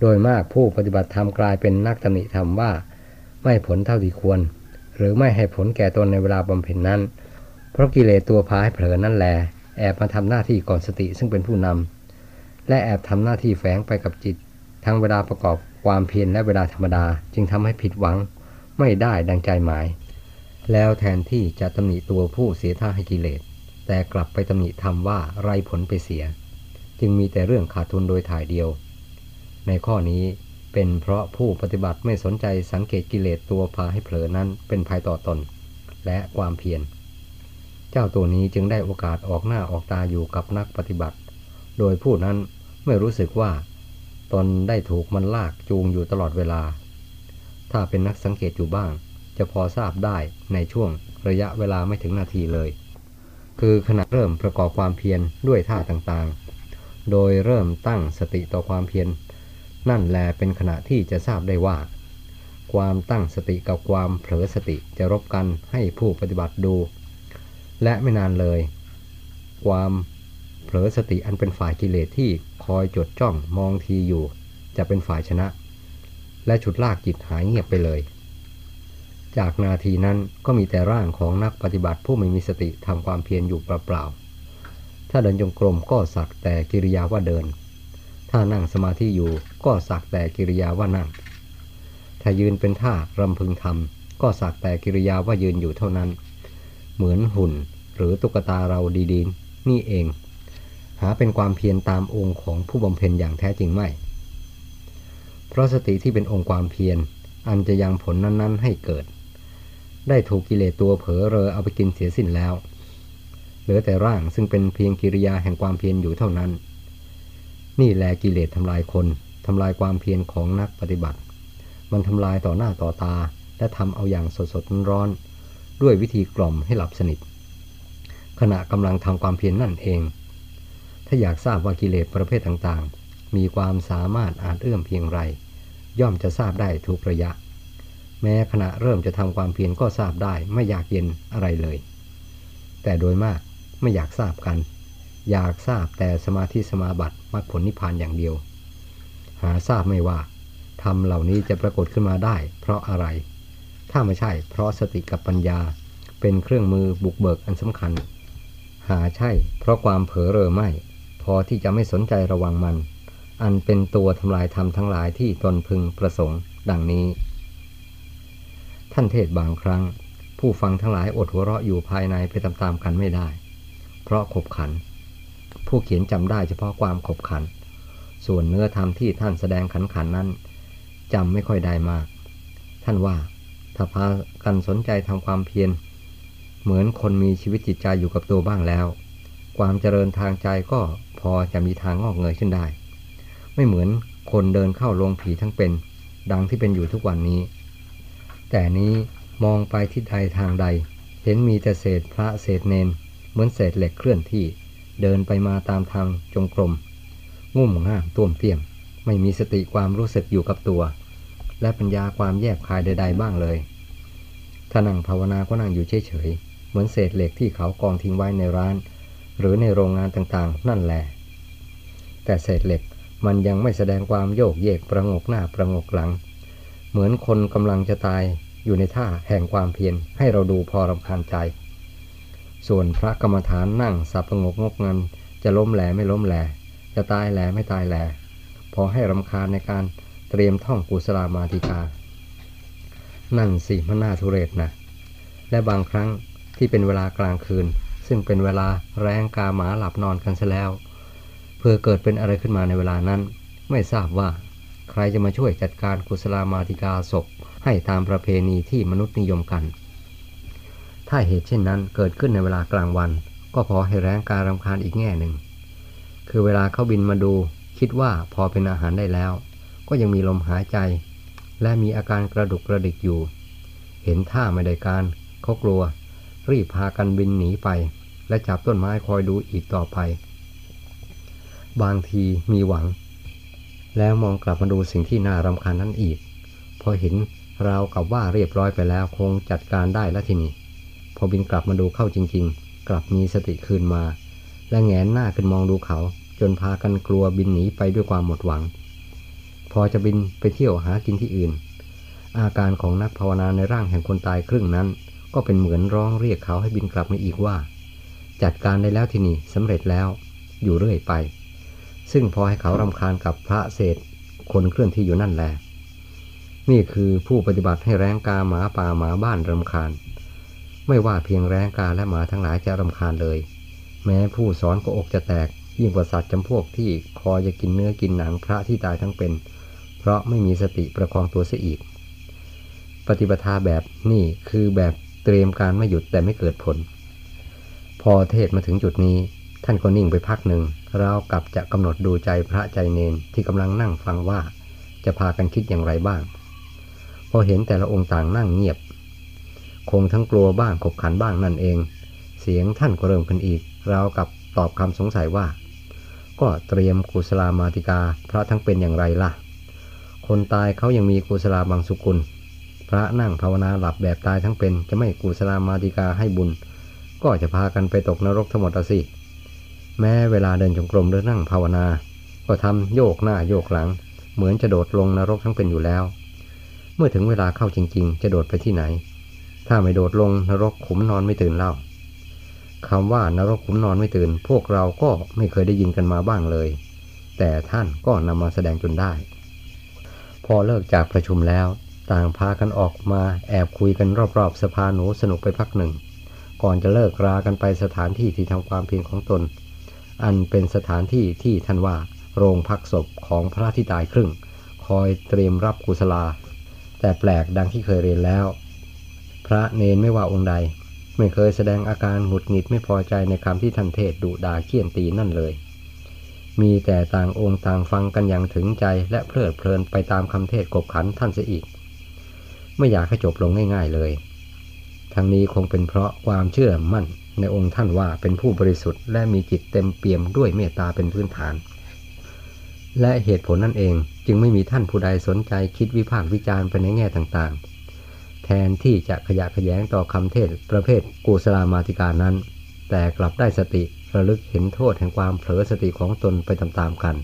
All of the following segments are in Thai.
โดยมากผู้ปฏิบัติธรรมกลายเป็นนักตำหนิธรรมว่า ไม่ผลเท่าที่ควร หรือไม่ให้ผลแก่ตนในเวลาบำเพ็ญนั้น เพราะกิเลสตัวพาให้เผลอนั่นแหละแอบมาทำหน้าที่ก่อนสติซึ่งเป็นผู้นำและแอบทำหน้าที่แฝงไปกับจิต ทั้งเวลาประกอบความเพียรและเวลาธรรมดาจึงทำให้ผิดหวัง ไม่ได้ดังใจหมาย แล้วแทนที่จะตำหนิตัวผู้เสียท่าให้กิเลส แต่กลับไปตำหนิธรรมว่าไรผลไปเสีย จึงมีแต่เรื่องขาดทุนโดยถ่ายเดียว ในข้อนี้เป็นเพราะผู้ปฏิบัติไม่สนใจสังเกตกิเลสตัวพาให้เผลอนั้นเป็นภัยต่อตน และความเพียร เจ้าตัวนี้จึงได้โอกาสออกหน้าออกตาอยู่กับนักปฏิบัติ โดยผู้นั้นไม่รู้สึกว่า ตนได้ถูกมันลากจูงอยู่ตลอดเวลา ถ้าเป็นนักสังเกตอยู่บ้าง จะพอทราบได้ในช่วงระยะเวลาไม่ถึงนาทีเลย คือขณะเริ่มประกอบความเพียรด้วยท่าต่างๆ โดยเริ่มตั้งสติต่อความเพียร นั่นแลเป็นขณะที่จะทราบได้ว่า ความตั้งสติกับความเผลอสติจะรบกันให้ผู้ปฏิบัติดู และไม่นานเลย ความเผลอสติอันเป็นฝ่ายกิเลสที่คอยจดจ้องมองทีอยู่ จะเป็นฝ่ายชนะ และฉุดลากจิตหายเงียบไปเลย จากนาทีนั้นก็มีแต่ร่างของนักปฏิบัติผู้ไม่มีสติทำความเพียรอยู่เปล่าๆถ้าเดินจงกรมก็สักแต่กิริยาว่าเดิน ถ้านั่งสมาธิอยู่ก็สักแต่กิริยาว่านั่ง ถ้ายืนเป็นท่ารำพึงทำก็สักแต่กิริยาว่ายืนอยู่เท่านั้น เหมือนหุ่นหรือตุ๊กตาเราดีๆ นี่เอง หาเป็นความเพียรตามองค์ของผู้บำเพ็ญอย่างแท้จริงไม่ เพราะสติที่เป็นองค์ความเพียรอันจะยังผลนั้น ๆ ให้เกิด ได้ถูกกิเลสตัวเผลอเรอเอาไปกินเสียสิ้นแล้ว เหลือแต่ร่างซึ่งเป็นเพียงกิริยาแห่งความเพียรอยู่เท่านั้น นี่แหละกิเลสทำลายคนทำลายความเพียรของนักปฏิบัติ มันทำลายต่อหน้าต่อตา และทำเอาอย่างสดสดร้อน ด้วยวิธีกล่อมให้หลับสนิท ขณะกำลังทำความเพียรนนั่นเอง ถ้าอยากทราบว่ากิเลสประเภทต่างๆ มีความสามารถอาจเอื้อมเพียงไร ย่อมจะทราบได้ทุกระยะ แม้ขณะเริ่มจะทำความเพียรก็ทราบได้ไม่อยากเย็นอะไรเลย แต่โดยมากไม่อยากทราบกัน อยากทราบแต่สมาธิสมาบัติมรรคผลนิพพานอย่างเดียว หาทราบไม่ว่าธรรมเหล่านี้จะปรากฏขึ้นมาได้ เพราะอะไร ถ้าไม่ใช่ เพราะสติกับปัญญาเป็นเครื่องมือบุกเบิกอันสำคัญ หาใช่ เพราะความเผลอเรอไม่ พอที่จะไม่สนใจระวังมัน อันเป็นตัวทำลายธรรมทั้งหลายที่ตนพึงประสงค์ ดังนี้ ท่านเทศบางครั้ง ผู้ฟังทั้งหลายอดหัวเราะอยู่ภายในไปตามๆกันไม่ได้ เพราะขบขัน ผู้เขียนจำได้เฉพาะความขบขัน ส่วนเนื้อธรรมที่ท่านแสดงขันขันนั้นจำไม่ค่อยได้มาก ท่านว่าถ้าพากันสนใจทำความเพียรเหมือนคนมีชีวิตจิตใจอยู่กับตัวบ้างแล้ว ความเจริญทางใจก็พอจะมีทางงอกเงยขึ้นได้ ไม่เหมือนคนเดินเข้าลงผีทั้งเป็น ดังที่เป็นอยู่ทุกวันนี้ แต่นี้มองไปที่ใดทางใด เห็นมีแต่เศษพระเศษเนน เหมือนเศษเหล็กเคลื่อนที่ เดินไปมาตามทางจงกรมงุ่มง่ามต้วมเตี้ยม ไม่มีสติความรู้สึกอยู่กับตัว และปัญญาความแยบคายใด ๆ บ้างเลย ถ้านั่งภาวนาก็นั่งอยู่เฉยๆ เหมือนเศษเหล็กที่เขากองทิ้งไว้ในร้าน หรือในโรงงานต่างๆ นั่นแหละ แต่เศษเหล็กมันยังไม่แสดงความโยกเยกประงกหน้าประงกหลัง เหมือนคนกำลังจะตายอยู่ในท่าแห่งความเพียรให้เราดูพอรำคาญใจ ส่วนพระกรรมฐานนั่งสับประงกงกงันจะล้มแหลไม่ล้มแหล จะตายแหลไม่ตายแหล พอให้รำคาญในการเตรียมท่องกุศลามาติกา นั่นสิมันน่าทุเรศนะ และบางครั้งที่เป็นเวลากลางคืน ซึ่งเป็นเวลาแรงกาหมาหลับนอนกันซะแล้ว เพื่อเกิดเป็นอะไรขึ้นมาในเวลานั้น ไม่ทราบว่า ใครจะมาช่วยจัดการกุศลามาติกาศพให้ตามประเพณีที่มนุษย์นิยมกัน ถ้าเหตุเช่นนั้นเกิดขึ้นในเวลากลางวัน ก็พอให้แรงการรำคาญอีกแง่หนึ่ง คือเวลาเขาบินมาดู คิดว่าพอเป็นอาหารได้แล้ว ก็ยังมีลมหายใจ และมีอาการกระดุกกระดิกอยู่ เห็นท่าไม่ได้การเขากลัว รีบพากันบินหนีไป และจับต้นไม้คอยดูอีกต่อไป บางทีมีหวัง แล้วมองกลับมาดูสิ่งที่น่ารำคาญนั้นอีก พอเห็นราวกับว่าเรียบร้อยไปแล้วคงจัดการได้แล้วทีนี้ พอบินกลับมาดูเข้าจริง ๆ กลับมีสติคืนมา และแงนหน้าขึ้นมองดูเขา จนพากันกลัวบินหนีไปด้วยความหมดหวัง พอจะบินไปเที่ยวหากินที่อื่น อาการของนักภาวนาในร่างแห่งคนตายครึ่งนั้น ก็เป็นเหมือนร้องเรียกเขาให้บินกลับมาอีกว่า จัดการได้แล้วที่นี่สำเร็จแล้ว อยู่เรื่อยไป ซึ่งพอให้เขารำคาญกับพระเศษ คนเคลื่อนที่อยู่นั่นแหละนี่คือผู้ปฏิบัติให้แรงกาหมาป่าหมาบ้านรำคาญ ไม่ว่าเพียงแรงกาและหมาทั้งหลายจะรำคาญเลย แม้ผู้สอนก็อกจะแตก ยิ่งกว่าสัตว์จำพวกที่คอยจะกินเนื้อกินหนังพระที่ตายทั้งเป็น เพราะไม่มีสติประคองตัวเสียอีก ปฏิปทาแบบนี่คือแบบเตรียมการไม่หยุดแต่ไม่เกิดผล พอเทศมาถึงจุดนี้ ท่านก็นิ่งไปพักหนึ่งเรากับจะกำหนดดูใจพระใจเนนที่กำลังนั่งฟังว่า จะพากันคิดอย่างไรบ้าง พอเห็นแต่ละองค์ต่างนั่งเงียบ คงทั้งกลัวบ้างขบขันบ้างนั่นเอง เสียงท่านก็เริ่มขึ้นอีกราวกับตอบคำสงสัยว่า ก็เตรียมกุศลามาติกาพระทั้งเป็นอย่างไรล่ะ คนตายเขายังมีกุศลาบางสุกุล พระนั่งภาวนาหลับแบบตายทั้งเป็น จะไม่กุศลามาติกาให้บุญ ก็จะพากันไปตกนรกทั้งหมดสิ แม้เวลาเดินจงกรมหรือนั่งภาวนา ก็ทำโยกหน้าโยกหลัง เหมือนจะโดดลงนรกทั้งเป็นอยู่แล้ว เมื่อถึงเวลาเข้าจริง ๆ จะโดดไปที่ไหน ถ้าไม่โดดลงนรกขุมนอนไม่ตื่นเล่าคำว่านรกขุมนอนไม่ตื่น พวกเราก็ไม่เคยได้ยินกันมาบ้างเลย แต่ท่านก็นำมาแสดงจนได้ พอเลิกจากประชุมแล้ว ต่างพากันออกมาแอบคุยกันรอบๆสภาหนูสนุกไปพักหนึ่ง ก่อนจะเลิกรากันไปสถานที่ที่ทำความเพียรของตน อันเป็นสถานที่ที่ท่านว่าโรงพักศพของพระที่ตายครึ่ง คอยเตรียมรับกุศลา แต่แปลกดังที่เคยเรียนแล้ว พระเนนไม่ว่าองค์ใด ไม่เคยแสดงอาการหงุดหงิดไม่พอใจในคำที่ท่านเทศดุด่าเคี่ยนตีนั่นเลย มีแต่ต่างองค์ต่างฟังกันอย่างถึงใจและเพลิดเพลินไปตามคำเทศกบขันท่านเสียอีก ไม่อยากให้จบลงง่าย ๆเลย ทั้งนี้คงเป็นเพราะความเชื่อมั่นในองค์ท่านว่าเป็นผู้บริสุทธิ์และมีจิตเต็มเปี่ยมด้วยเมตตาเป็นพื้นฐาน และเหตุผลนั่นเองจึงไม่มีท่านผู้ใดสนใจคิดวิพากษ์วิจารณ์ไปในแง่ต่างๆ ทนที่จะขยะขยงต่อคำเทศประเภทกุศลามาติการนั้น แต่กลับได้สติระลึกเห็นโทษแห่งความเผลอสติของตนไปตามๆกัน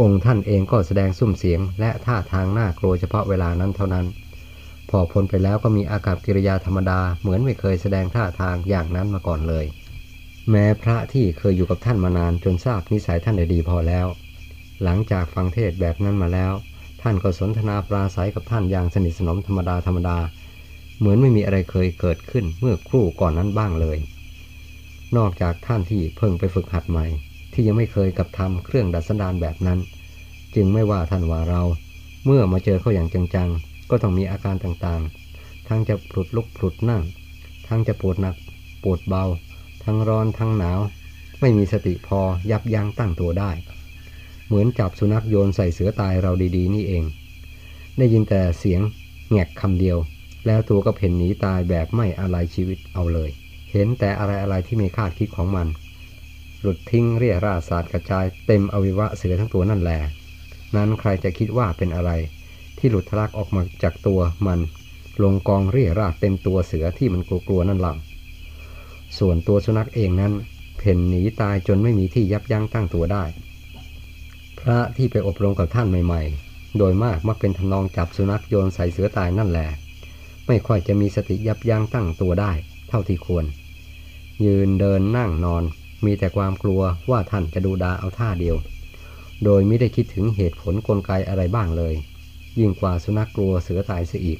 องค์ท่านเองก็แสดงซุ้มเสียง และท่าทางน่ากลัวเฉพาะเวลานั้นเท่านั้น พอพ้นไปแล้วก็มีอากับกิริยาธรรมดาเหมือนไม่เคยแสดงท่าทางอย่างนั้นมาก่อนเลย แม้พระที่เคยอยู่กับท่านมานานจนทราบนิสัยท่านได้ดีพอแล้ว หลังจากฟังเทศแบบนั้นมาแล้ว ท่านก็สนทนาปราศัยกับท่านอย่างสนิทสนมธรรมดาธรรมดา เหมือนไม่มีอะไรเคยเกิดขึ้นเมื่อครู่ก่อนนั้นบ้างเลย นอกจากท่านที่เพิ่งไปฝึกหัดใหม่ ที่ยังไม่เคยกับทำเครื่องดัดสันดานแบบนั้น จึงไม่ว่าท่านว่าเรา เมื่อมาเจอเขาอย่างจังๆ ก็ต้องมีอาการต่างๆ ทั้งจะปลุดลุกปลุดนั่ง ทั้งจะปวดหนัก ปวดเบา ทั้งร้อนทั้งหนาว ไม่มีสติพอยับยั้งตั้งตัวได้ เหมือนจับสุนัขโยนใส่เสือตายเราดีๆ นี่เอง ได้ยินแต่เสียงแงกคำเดียว แล้วตัวก็เพ่นหนีตายแบบไม่อะไรชีวิตเอาเลย เห็นแต่อะไรอะไรที่ไม่คาดคิดของมัน หลุดทิ้งเรียราศาสตร์กระจายเต็มอวิวะเสือทั้งตัวนั่นแหละนั้นใครจะคิดว่าเป็นอะไร ที่หลุดทะลักออกมาจากตัวมัน ลงกองเรียราเต็มตัวเสือที่มันกลัวๆนั่นหลังส่วนตัวสุนัขเองนั้นเพ่นหนีตายจนไม่มีที่ยับยั้งตั้งตัวได้ พระที่ไปอบรมกับท่านใหม่ๆ โดยมากมักเป็นทำนองจับสุนัขโยนใส่เสือตายนั่นแหละ ไม่ค่อยจะมีสติยับยั้งตั้งตัวได้ เท่าที่ควร ยืนเดินนั่งนอน มีแต่ความกลัวว่าท่านจะดูดาเอาท่าเดียว โดยไม่ได้คิดถึงเหตุผลกลไกอะไรบ้างเลย ยิ่งกว่าสุนัขกลัวเสือตายเสียอีก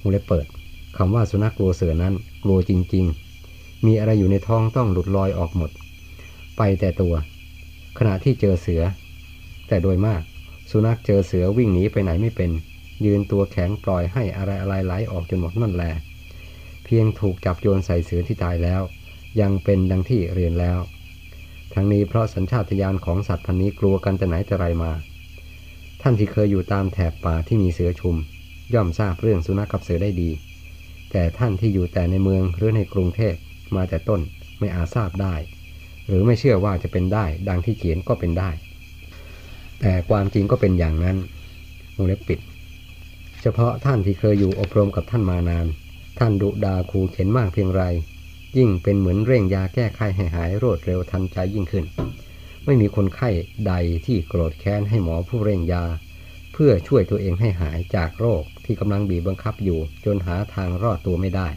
มูเลยเปิดคำว่าสุนัขกลัวเสือนั้น กลัวจริง ๆ มีอะไรอยู่ในท้องต้องหลุดลอยออกหมด ไปแต่ตัว ขณะที่เจอเสือ แต่โดยมาก สุนัขเจอเสือวิ่งหนีไปไหนไม่เป็น ยืนตัวแข็งปล่อยให้อะไรอะไรไหลออกจนหมดนั่นแหลเพียงถูกจับโยนใส่เสือที่ตายแล้ว ยังเป็นดังที่เรียนแล้ว ทั้งนี้เพราะสัญชาตญาณของสัตว์พันนี้กลัวกันแต่ไหนแต่ไรมา ท่านที่เคยอยู่ตามแถบป่าที่มีเสือชุม ย่อมทราบเรื่องสุนัขกับเสือได้ดี แต่ท่านที่อยู่แต่ในเมืองหรือในกรุงเทพมาแต่ต้นไม่อาจทราบได้ หรือไม่เชื่อว่าจะเป็นได้ ดังที่เขียนก็เป็นได้ แต่ความจริงก็เป็นอย่างนั้นวงเล็บปิด เฉพาะท่านที่เคยอยู่อบรมกับท่านมานาน ท่านดุดาคูเข็นมากเพียงไร ยิ่งเป็นเหมือนเร่งยาแก้ไขให้หายรวดเร็วทันใจยิ่งขึ้น ไม่มีคนไข้ใดที่โกรธแค้นให้หมอผู้เร่งยา เพื่อช่วยตัวเองให้หายจากโรคที่กำลังบีบบังคับอยู่ จนหาทางรอดตัวไม่ได้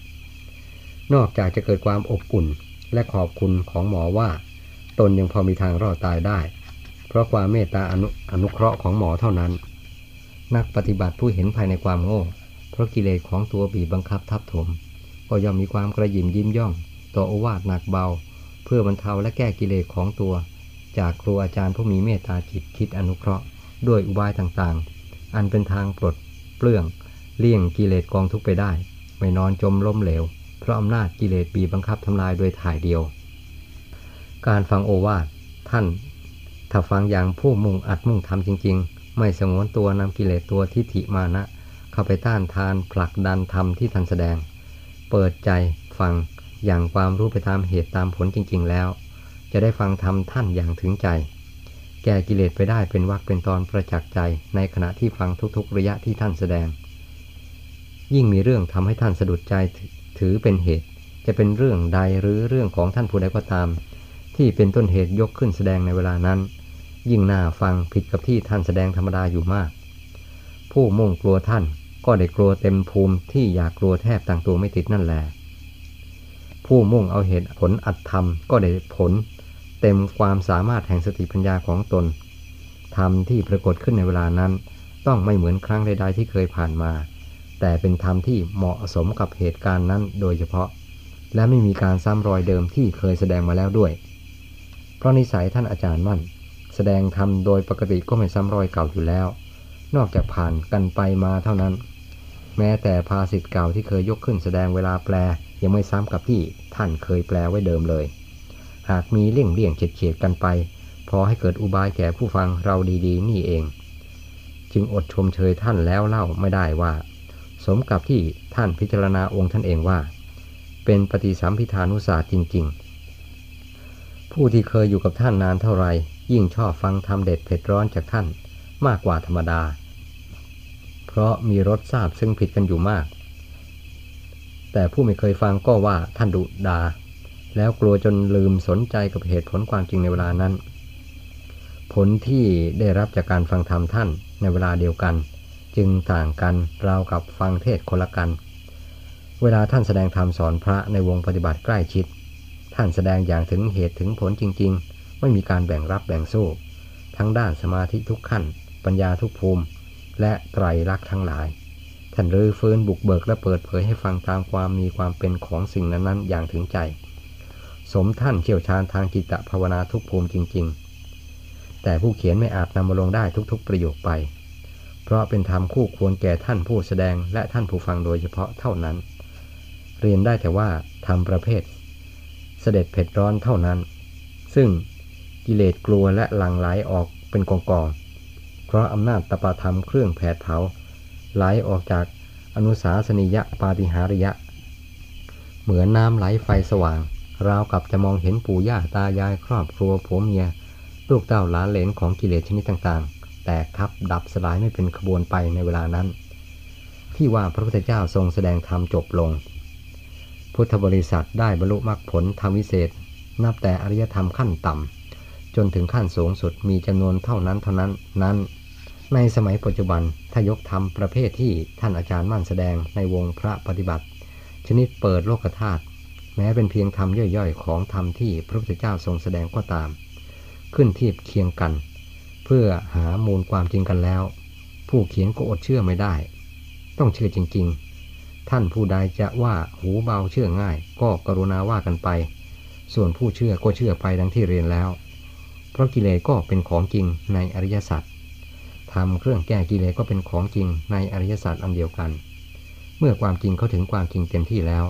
นอกจากจะเกิดความอบอุ่นและขอบคุณของหมอว่า ตนยังพอมีทางรอดตายได้ ราะความเมตตาอนุอนุเคราะห์ของหมอเท่านั้น นักปฏิบัติผู้เห็นภายในความโง่ เพราะกิเลสของตัวบีบบังคับทับถม ก็ย่อมมีความกระยิมยิ้มย่อง ต่อโอวาทหนักเบา เพื่อบรรเทาและแก้กิเลสของตัว จากครูอาจารย์ผู้มีเมตตาจิตคิดอนุเคราะห์ ด้วยอุบายต่างๆ อันเป็นทางปลดเปลื้องเลี่ยงกิเลสกองทุกไปได้ ไม่นอนจมล้มเหลว เพราะอำนาจกิเลสบีบบังคับทำลายโดยถ่ายเดียว การฟังโอวาทท่าน ถ้าฟังอย่างผู้มุ่งอัดมุ่งทำจริง ๆ ไม่สงวนตัวนำกิเลสตัวทิฏฐิมานะ เข้าไปต้านทานผลักดันธรรมที่ท่านแสดง เปิดใจฟังอย่างความรู้ไปตามเหตุตามผลจริง ๆ แล้ว จะได้ฟังธรรมท่านอย่างถึงใจ แก้กิเลสไปได้เป็นวักเป็นตอนประจักษ์ใจ ในขณะที่ฟังทุกๆ ระยะที่ท่านแสดง ยิ่งมีเรื่องทำให้ท่านสะดุดใจถือเป็นเหตุ จะเป็นเรื่องใดหรือเรื่องของท่านผู้ใดก็ตาม ที่เป็นต้นเหตุยกขึ้นแสดงในเวลานั้น ยิ่งน่าฟังผิดกับที่ท่านแสดงธรรมดาอยู่มาก ผู้มุ่งกลัวท่านก็ได้กลัวเต็มภูมิที่อยากกลัวแทบต่างตัวไม่ติดนั่นแหละผู้มุ่งเอาเหตุผลอัดธรรมก็ได้ผล เต็มความสามารถแห่งสติปัญญาของตนธรรมที่ปรากฏขึ้นในเวลานั้น ต้องไม่เหมือนครั้งใดๆที่เคยผ่านมา แต่เป็นธรรมที่เหมาะสมกับเหตุการณ์นั้นโดยเฉพาะ และไม่มีการซ้ำรอยเดิมที่เคยแสดงมาแล้วด้วย เพราะนิสัยท่านอาจารย์มั่น แสดงธรรมโดยปกติก็ไม่ซ้ำรอยเก่าอยู่แล้ว นอกจากผ่านกันไปมาเท่านั้น แม้แต่ภาษิตเก่าที่เคยยกขึ้นแสดงเวลาแปล ยังไม่ซ้ำกับที่ท่านเคยแปลไว้เดิมเลย หากมีเลี่ยงเลี่ยงเฉียดเฉียดกันไป พอให้เกิดอุบายแก่ผู้ฟังเราดีๆ นี่เอง จึงอดชมเชยท่านแล้วเล่าไม่ได้ว่า สมกับที่ท่านพิจารณาองค์ท่านเองว่า เป็นปฏิสัมพิธานุศาสตร์จริง ๆ ผู้ที่เคยอยู่กับท่านนานเท่าไรยิ่งชอบฟังธรรมเด็ดเผ็ดร้อนจากท่านมากกว่าธรรมดา เพราะมีรสทราบซึ่งผิดกันอยู่มาก แต่ผู้ไม่เคยฟังก็ว่าท่านดุดา แล้วกลัวจนลืมสนใจกับเหตุผลความจริงในเวลานั้น ผลที่ได้รับจากการฟังธรรมท่านในเวลาเดียวกัน จึงต่างกันราวกับฟังเทศคนละกัน เวลาท่านแสดงธรรมสอนพระในวงปฏิบัติใกล้ชิด ท่านแสดงอย่างถึงเหตุถึงผลจริง ๆ ไม่มีการแบ่งรับแบ่งสู้ ทั้งด้านสมาธิทุกขั้น ปัญญาทุกภูมิ และไตรลักษณ์ทั้งหลาย ท่านรื้อฟื้นบุกเบิกและเปิดเผยให้ฟังตามความมีความเป็นของสิ่งนั้นๆ อย่างถึงใจ สมท่านเชี่ยวชาญทางจิตภาวนาทุกภูมิจริง ๆ แต่ผู้เขียนไม่อาจนำมาลงได้ทุกๆ ประโยคไป เพราะเป็นธรรมคู่ควรแก่ท่านผู้แสดงและท่านผู้ฟังโดยเฉพาะเท่านั้น เรียนได้แต่ว่าธรรมประเภท เสด็จเผ็ดร้อนเท่านั้น ซึ่งกิเลสกลัวและหลั่งไหลออกเป็นกองกองเพราะอำนาจตปาธรรมเครื่องแผดเผาไหลออกจากอนุสาสนิยะปาฏิหาริยะ เหมือนน้ำไหลไฟสว่าง ราวกับจะมองเห็นปู่ย่าตายายครอบครัวผัวเมีย ลูกเต้าหลานเหลนของกิเลสชนิดต่างๆ แตกทับดับสลายไม่เป็นขบวนไปในเวลานั้น ที่ว่าพระพุทธเจ้าทรงแสดงธรรมจบลง พุทธบริษัทได้บรรลุมรรคผลธรรมวิเศษ นับแต่อริยธรรมขั้นต่ำ จนถึงขั้นสูงสุดมีจำนวนเท่านั้นเท่านั้นนั้น ในสมัยปัจจุบันถ้ายกธรรมประเภทที่ท่านอาจารย์มั่นแสดงในวงพระปฏิบัติ ชนิดเปิดโลกธาตุแม้เป็นเพียงธรรมย่อยๆ ของธรรมที่พระพุทธเจ้าทรงแสดงก็ตาม ขึ้นเทียบเคียงกัน เพื่อหามูลความจริงกันแล้ว ผู้เขียนก็อดเชื่อไม่ได้ ต้องเชื่อจริง ๆ ท่านผู้ใดจะว่าหูเบาเชื่อง่าย ก็กรุณาว่ากันไป ส่วนผู้เชื่อก็เชื่อไปดังที่เรียนแล้ว เพราะกิเลสก็เป็นของจริงในอริยสัจทำเครื่องแก้กิเลสก็เป็นของจริงในอริยสัจอันเดียวกัน เมื่อความจริงเข้าถึงความจริงเต็มที่แล้ว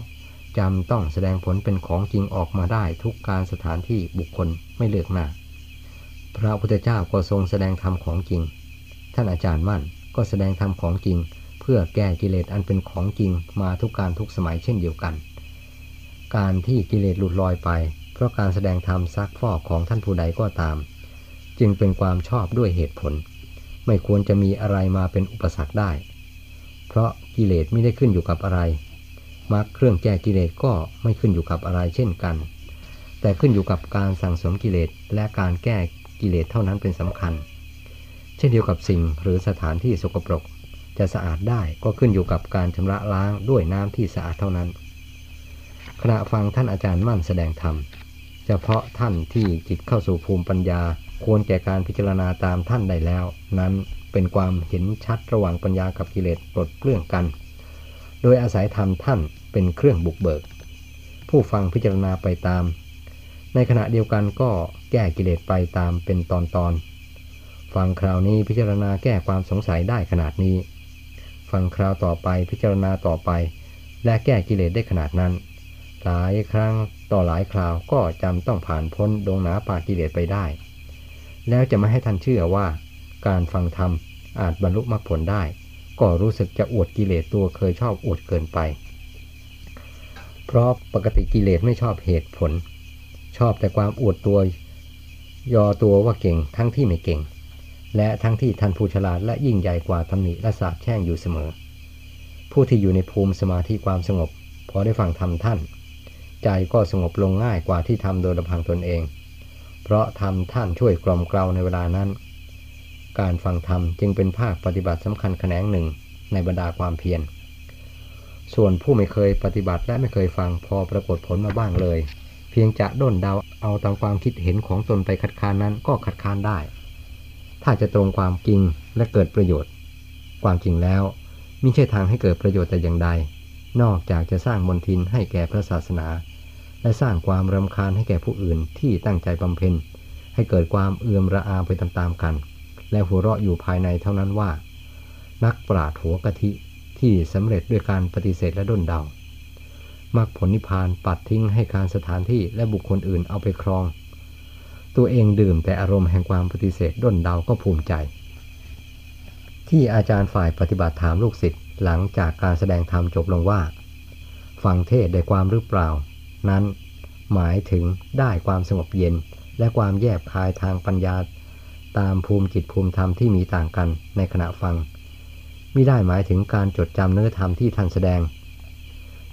จำต้องแสดงผลเป็นของจริงออกมาได้ทุกการสถานที่บุคคลไม่เลือกหน้า พระพุทธเจ้าก็ทรงแสดงธรรมของจริง ท่านอาจารย์มั่นก็แสดงธรรมของจริง เพื่อแก้กิเลสอันเป็นของจริงมาทุกการทุกสมัยเช่นเดียวกัน การที่กิเลสหลุดลอยไป เพราะการแสดงธรรมซักฟอกของท่านผู้ใดก็ตาม จึงเป็นความชอบด้วยเหตุผล ไม่ควรจะมีอะไรมาเป็นอุปสรรคได้ เพราะกิเลสไม่ได้ขึ้นอยู่กับอะไรมรรคเครื่องแก้กิเลสก็ไม่ขึ้นอยู่กับอะไรเช่นกัน แต่ขึ้นอยู่กับการสั่งสมกิเลสและการแก้กิเลสเท่านั้นเป็นสำคัญ เช่นเดียวกับสิ่งหรือสถานที่สกปรก จะสะอาดได้ก็ขึ้นอยู่กับการชำระล้างด้วยน้ำที่สะอาดเท่านั้น ขณะฟังท่านอาจารย์มั่นแสดงธรรมเฉพาะท่านที่จิตเข้าสู่ภูมิปัญญา ควรแก่การพิจารณาตามท่านได้แล้ว นั้นเป็นความเห็นชัดระหว่างปัญญากับกิเลสปลดเปลื้องกัน โดยอาศัยธรรมท่านเป็นเครื่องบุกเบิก ผู้ฟังพิจารณาไปตาม ในขณะเดียวกันก็แก้กิเลสไปตามเป็นตอนตอนฟังคราวนี้พิจารณาแก้ความสงสัยได้ขนาดนี้ ฟังคราวต่อไปพิจารณาต่อไป และแก้กิเลสได้ขนาดนั้น หลายครั้งต่อหลายคราวก็จำต้องผ่านพ้นดงหนาปากิเลสไปได้ แล้วจะไม่ให้ท่านเชื่อว่า การฟังธรรมอาจบรรลุมรรคผลได้ ก็รู้สึกจะอวดกิเลสตัวเคยชอบอวดเกินไป เพราะปกติกิเลสไม่ชอบเหตุผล ชอบแต่ความอวดตัวยอตัวว่าเก่งทั้งที่ไม่เก่ง และทั้งที่ท่านผู้ฉลาดและยิ่งใหญ่กว่าตำหนิและสาบแช่งอยู่เสมอ ผู้ที่อยู่ในภูมิสมาธิความสงบ พอได้ฟังธรรมท่าน ใจก็สงบลงง่ายกว่าที่ทำโดยลำพังตนเอง เพราะธรรมท่านช่วยกล่อมเกลาในเวลานั้น การฟังธรรมจึงเป็นภาคปฏิบัติสำคัญแขนงหนึ่งในบรรดาความเพียรส่วนผู้ไม่เคยปฏิบัติและไม่เคยฟังพอปรากฏผลมาบ้างเลย เพียงจะด้นเดาเอาตามความคิดเห็นของตนไปคัดค้านนั้นก็คัดค้านได้ ถ้าจะตรงความจริงและเกิดประโยชน์ ความจริงแล้วมิใช่ทางให้เกิดประโยชน์แต่อย่างใด นอกจากจะสร้างมนทินให้แก่พระศาสนา และสร้างความรำคาญให้แก่ผู้อื่นที่ตั้งใจบำเพ็ญ ให้เกิดความเอื่อมระอาไปตามๆกัน และหัวเราะอยู่ภายในเท่านั้นว่า นักปราดหัวกะทิที่สำเร็จด้วยการปฏิเสธและด้นเดามรรคผลนิพพานปัดทิ้งให้การสถานที่และบุคคลอื่นเอาไปครอง ตัวเองดื่มแต่อารมณ์แห่งความปฏิเสธด้นเดาก็ภูมิใจ ที่อาจารย์ฝ่ายปฏิบัติถามลูกศิษย์หลังจากการแสดงธรรมจบลงว่า ฟังเทศได้ความหรือเปล่า นั้นหมายถึงได้ความสงบเย็นและความแยบคายทางปัญญา ตามภูมิจิตภูมิธรรมที่มีต่างกันในขณะฟังมิได้หมายถึงการจดจำเนื้อธรรมที่ท่านแสดง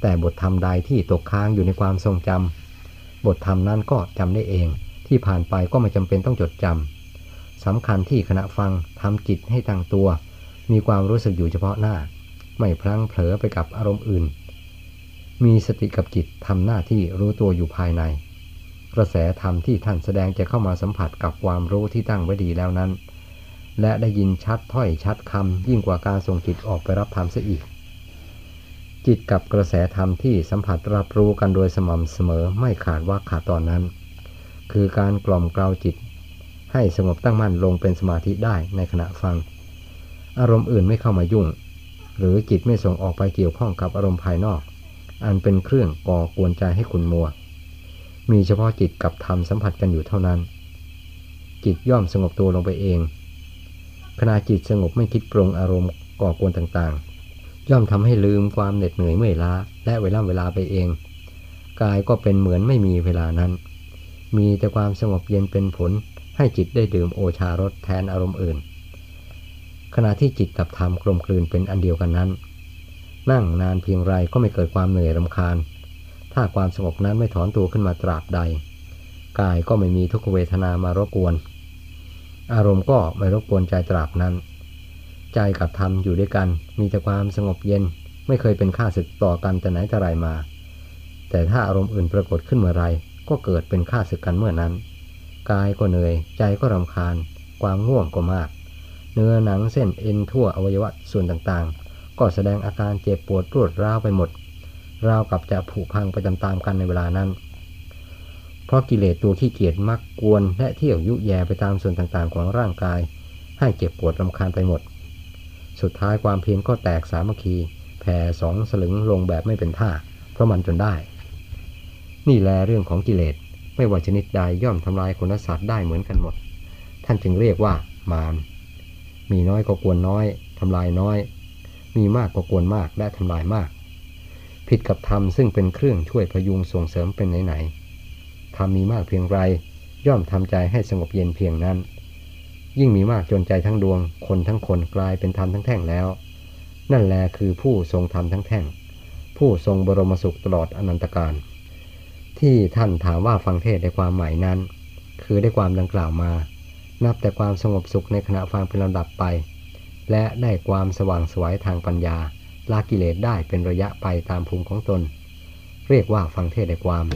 แต่บทธรรมใดที่ตกค้างอยู่ในความทรงจำบทธรรมนั้นก็จำได้เอง ที่ผ่านไปก็ไม่จำเป็นต้องจดจำสำคัญที่ขณะฟังทำจิตให้ตั้งตัว มีความรู้สึกอยู่เฉพาะหน้า ไม่พลั้งเผลอไปกับอารมณ์อื่น มีสติกับจิตทำหน้าที่รู้ตัวอยู่ภายใน กระแสธรรมที่ท่านแสดงจะเข้ามาสัมผัสกับความรู้ที่ตั้งไว้ดีแล้วนั้น และได้ยินชัดถ้อยชัดคำยิ่งกว่าการส่งจิตออกไปรับธรรมเสียอีกจิตกับกระแสธรรมที่สัมผัสรับรู้กันโดยสม่ำเสมอไม่ขาดว่าขาดตอนนั้น คือการกล่อมกล่าวจิต ให้สงบตั้งมั่นลงเป็นสมาธิได้ในขณะฟัง อารมณ์อื่นไม่เข้ามายุ่ง หรือจิตไม่ส่งออกไปเกี่ยวข้องกับอารมณ์ภายนอก อันเป็นเครื่องก่อกวนใจให้คุณมัว มีเฉพาะจิตกับธรรมสัมผัสกันอยู่เท่านั้น จิตย่อมสงบตัวลงไปเอง ขณะจิตสงบไม่คิดปรุงอารมณ์ก่อกวนต่างๆ ย่อมทำให้ลืมความเหน็ดเหนื่อยเมื่อยล้าและเวลาเวลาไปเอง กายก็เป็นเหมือนไม่มีเวลานั้น มีแต่ความสงบเย็นเป็นผลให้จิตได้ดื่มโอชารสแทนอารมณ์อื่น ขณะที่จิตกับธรรมกลมกลืนเป็นอันเดียวกันนั้น นั่งนานเพียงไรก็ไม่เกิดความเหนื่อยรำคาญ ถ้าความสงบนั้นไม่ถอนตัวขึ้นมาตราบใด กายก็ไม่มีทุกเวทนามารบกวน อารมณ์ก็ไม่รบกวนใจตราบนั้น ใจกับธรรมอยู่ด้วยกัน มีแต่ความสงบเย็นไม่เคยเป็นข้าศึกต่อกันแต่ไหนแต่ไรมา แต่ถ้าอารมณ์อื่นปรากฏขึ้นเมื่อไร ก็เกิดเป็นข้าศึกกันเมื่อนั้น กายก็เหนื่อย ใจก็รำคาญ ความง่วงก็มาก เนื้อหนังเส้นเอ็นทั่วอวัยวะส่วนต่างๆ ก็แสดงอาการเจ็บปวดรวดร้าวไปหมด ราวกับจะผุพังไปตามๆกันในเวลานั้น เพราะกิเลสตัวขี้เกียจมักกวนและเที่ยวยุแยไปตามส่วนต่างๆ ของร่างกาย ให้เจ็บปวดรำคาญไปหมด สุดท้ายความเพียรก็แตกสามัคคีแผ่สองสลึงลงแบบไม่เป็นท่า เพราะมันจนได้ นี่แลเรื่องของกิเลสไม่ว่าชนิดใดย่อมทำลายคนและสัตว์ได้เหมือนกันหมด ท่านจึงเรียกว่ามารมีน้อยก็กวนน้อยทำลายน้อย มีมากก็กวนมากและทำลายมาก ผิดกับธรรมซึ่งเป็นเครื่องช่วยพยุงส่งเสริมเป็นไหนๆธรรมมีมากเพียงไร ย่อมทำใจให้สงบเย็นเพียงนั้น ยิ่งมีมากจนใจทั้งดวง คนทั้งคนกลายเป็นธรรมทั้งแท่งแล้ว นั่นแลคือผู้ทรงธรรมทั้งแท่ง ผู้ทรงบรมสุขตลอดอนันตการ ที่ท่านถามว่าฟังเทศในความหมายนั้น คือได้ความดังกล่าวมา นับแต่ความสงบสุขในขณะฟังเป็นลำดับไป และได้ความสว่างสวยทางปัญญาละกิเลสได้เป็นระยะไปตามภูมิของตน เรียกว่าฟังเทศได้ความ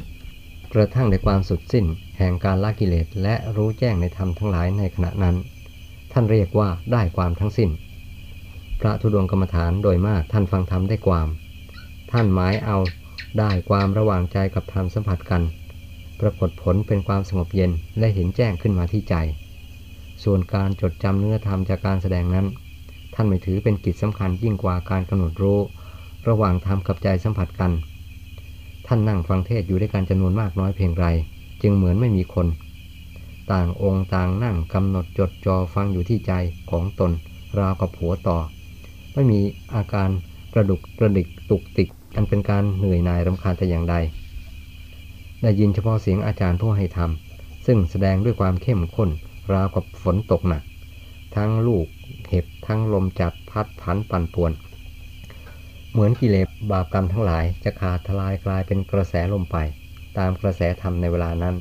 กระทั่งได้ความสุดสิ้น แห่งการละกิเลสและรู้แจ้งในธรรมทั้งหลายในขณะนั้น ท่านเรียกว่าได้ความทั้งสิ้น พระธุดงกรรมฐานโดยมากท่านฟังธรรมได้ความ ท่านหมายเอา ได้ความระหว่างใจกับธรรมสัมผัสกัน ปรากฏผลเป็นความสงบเย็นและเห็นแจ้งขึ้นมาที่ใจ ส่วนการจดจำเนื้อธรรมจากการแสดงนั้น ท่านไม่ถือเป็นกิจสำคัญยิ่งกว่าการกำหนดรู้ ระหว่างธรรมกับใจสัมผัสกัน ท่านนั่งฟังเทศอยู่ด้วยกันจำนวนมากน้อยเพียงไร จึงเหมือนไม่มีคน ต่างองค์ต่างนั่งกำหนดจดจอฟังอยู่ที่ใจของตนราวกับหัวต่อ ไม่มีอาการกระดุกกระดิกตุกติก อันเป็นการเหนื่อยหน่ายรำคาญแต่อย่างใด ได้ยินเฉพาะเสียงอาจารย์ผู้ให้ทำซึ่งแสดงด้วยความเข้มข้นราวกับฝนตกหนัก ทั้งลูกเห็บทั้งลมจัดพัดผันปั่นป่วน เหมือนกิเลสบาปกรรมทั้งหลายจะขาดทลายกลายเป็นกระแสลมไป ตามกระแสธรรมในเวลานั้น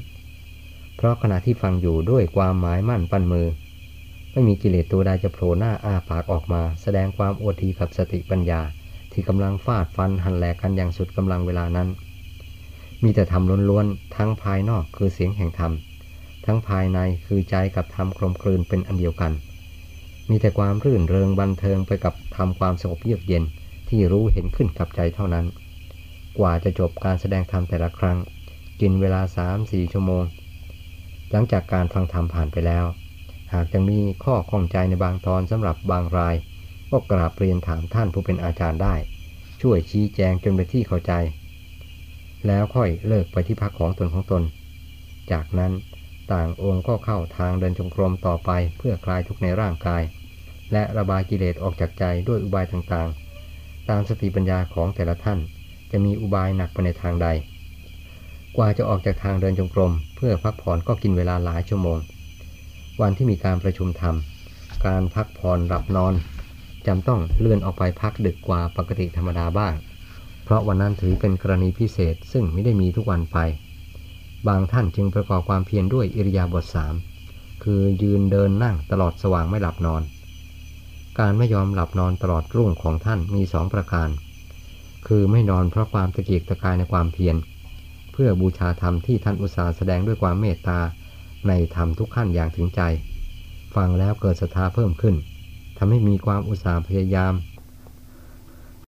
เพราะขณะที่ฟังอยู่ด้วยความหมายมั่นปั้นมือ ไม่มีกิเลสตัวใดจะโผล่หน้าอาปากออกมา แสดงความอวดทีกับสติปัญญา ที่กำลังฟาดฟันหันแหลกกันอย่างสุดกำลังเวลานั้น มีแต่ธรรมล้วนๆ ทั้งภายนอกคือเสียงแห่งธรรม ทั้งภายในคือใจกับธรรมกลมกลืนเป็นอันเดียวกัน มีแต่ความรื่นเริงบันเทิงไปกับธรรมความสงบเยือกเย็นที่รู้เห็นขึ้นกับใจเท่านั้น กว่าจะจบการแสดงธรรมแต่ละครั้ง กินเวลาสามสี่ชั่วโมง หลังจากการฟังธรรมผ่านไปแล้ว หากยังมีข้อข้องใจในบางตอนสำหรับบางราย ก็กราบเรียนถามท่านผู้เป็นอาจารย์ได้ ช่วยชี้แจงจนเป็นที่เข้าใจ แล้วค่อยเลิกไปที่พักของตนของตน จากนั้นต่างองค์ก็เข้าทางเดินจงกรมต่อไปเพื่อคลายทุกข์ในร่างกาย และระบายกิเลสออกจากใจด้วยอุบายต่างๆ ตามสติปัญญาของแต่ละท่าน จะมีอุบายหนักไปในทางใด กว่าจะออกจากทางเดินจงกรม เพื่อพักผ่อนก็กินเวลาหลายชั่วโมง วันที่มีการประชุมธรรม การพักผ่อนหลับนอน จำต้องเลื่อนออกไปพักดึกกว่าปกติธรรมดาบ้าง เพราะวันนั้นถือเป็นกรณีพิเศษซึ่งไม่ได้มีทุกวันไป บางท่านจึงประกอบความเพียรด้วยอิริยาบถสามคือยืนเดินนั่งตลอดสว่างไม่หลับนอน การไม่ยอมหลับนอนตลอดรุ่งของท่านมีสองประการ คือไม่นอนเพราะความตะเกียกตะกายในความเพียร เพื่อบูชาธรรมที่ท่านอุตสาห์แสดงด้วยความเมตตาในธรรมทุกขั้นอย่างถึงใจ ฟังแล้วเกิดศรัทธาเพิ่มขึ้น ทำให้มีความอุตสาห์พยายาม